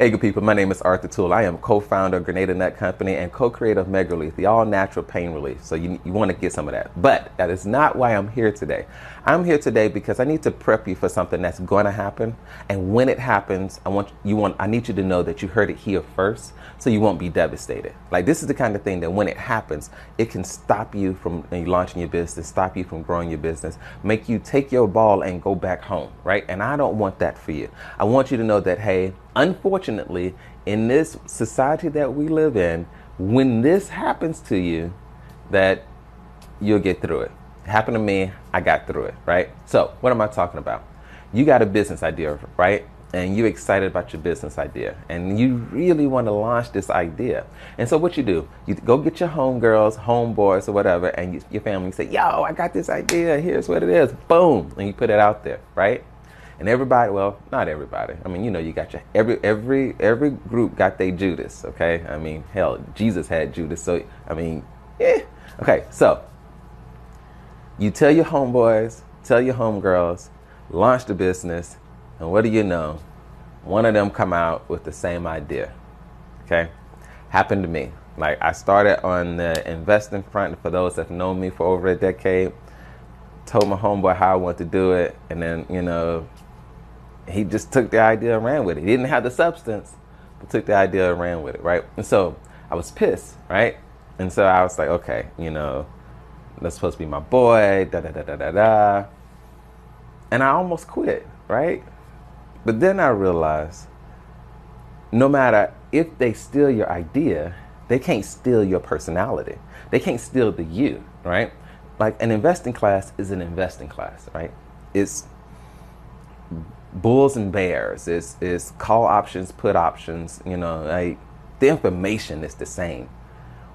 Hey, good people. My name is Arthur Toole. I am co-founder of Grenada Nut Company and co-creator of MegRelief, the all-natural pain relief. So you, you want to get some of that. But that is not why I'm here today. I'm here today because I need to prep you for something that's going to happen. And when it happens, I want you want I need you to know that you heard it here first, so you won't be devastated. Like this is the kind of thing that when it happens, it can stop you from uh, launching your business, stop you from growing your business, make you take your ball and go back home, right? And I don't want that for you. I want you to know that hey unfortunately, in this society that we live in, when this happens to you, that you'll get through it. Happened to me, I got through it, right? So, what am I talking about? You got a business idea, right? And you're excited about your business idea, and you really want to launch this idea. And so, what you do, you go get your homegirls, homeboys, or whatever, and you, your family say, "Yo, I got this idea. Here's what it is." Boom, and you put it out there, right? and everybody well not everybody i mean you know you got your every every every group got their judas okay i mean hell jesus had judas so i mean yeah okay so you tell your homeboys tell your homegirls launch the business and what do you know one of them come out with the same idea okay happened to me like i started on the investing front for those that know me for over a decade told my homeboy how i want to do it and then you know he just took the idea and ran with it. He didn't have the substance, but took the idea and ran with it, right? And so I was pissed, right? And so I was like, okay, you know, that's supposed to be my boy, da da da da da da. And I almost quit, right? But then I realized no matter if they steal your idea, they can't steal your personality. They can't steal the you, right? Like an investing class is an investing class, right? It's bulls and bears. It's, it's call options, put options. You know, like the information is the same.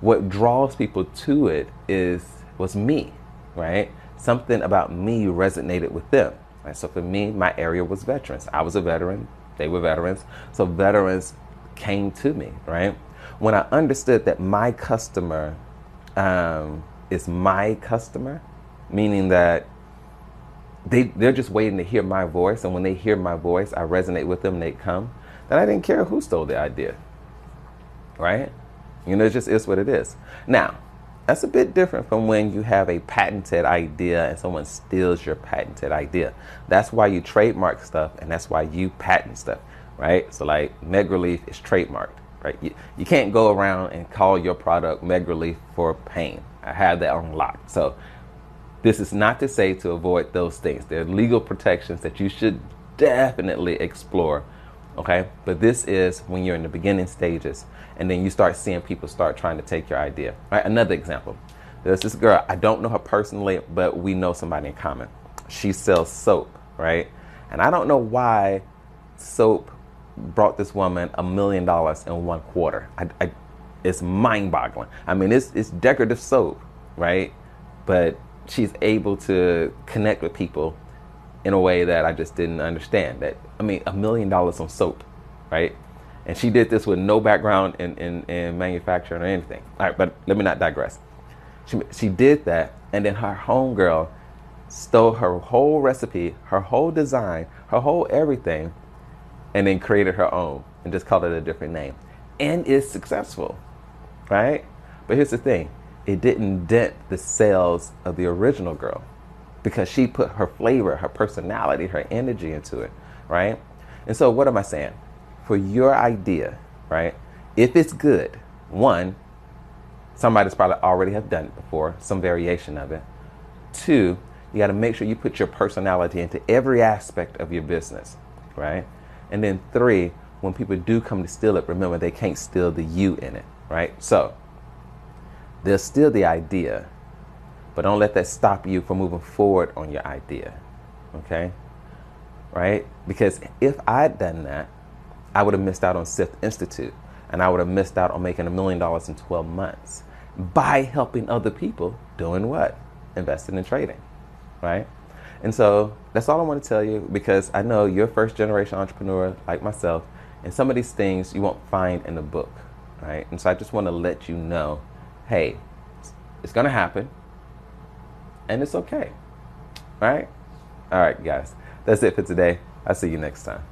What draws people to it is was me, right? Something about me resonated with them. Right? So for me, my area was veterans. I was a veteran. They were veterans. So veterans came to me, right? When I understood that my customer um, is my customer, meaning that they they're just waiting to hear my voice, and when they hear my voice, I resonate with them. They come. Then I didn't care who stole the idea. Right? You know, it just is what it is. Now, that's a bit different from when you have a patented idea and someone steals your patented idea. That's why you trademark stuff, and that's why you patent stuff. Right? So, like MegRelief is trademarked. Right? You, you can't go around and call your product MegRelief for pain. I have that on lock. So this is not to say to avoid those things. There are legal protections that you should definitely explore. Okay, but this is when you're in the beginning stages, and then you start seeing people start trying to take your idea. Right, another example. There's this girl. I don't know her personally, but we know somebody in common. She sells soap, right? And I don't know why soap brought this woman a million dollars in one quarter. I, I, it's mind-boggling. I mean, it's it's decorative soap, right? But she's able to connect with people in a way that I just didn't understand. That I mean, a million dollars on soap, right? And she did this with no background in, in, in manufacturing or anything. All right, but let me not digress. She, she did that, and then her homegirl stole her whole recipe, her whole design, her whole everything, and then created her own and just called it a different name. And is successful, right? But here's the thing it didn't dent the sales of the original girl because she put her flavor, her personality, her energy into it, right? And so, what am I saying? For your idea, right? If it's good, one, somebody's probably already have done it before, some variation of it. Two, you got to make sure you put your personality into every aspect of your business, right? And then three, when people do come to steal it, remember they can't steal the you in it, right? So, there's still the idea, but don't let that stop you from moving forward on your idea. Okay? Right? Because if I'd done that, I would have missed out on Sith Institute and I would have missed out on making a million dollars in 12 months by helping other people doing what? Investing in trading. Right? And so that's all I want to tell you because I know you're a first generation entrepreneur like myself, and some of these things you won't find in a book. Right? And so I just want to let you know hey, it's going to happen and it's okay. All right? All right, guys. That's it for today. I'll see you next time.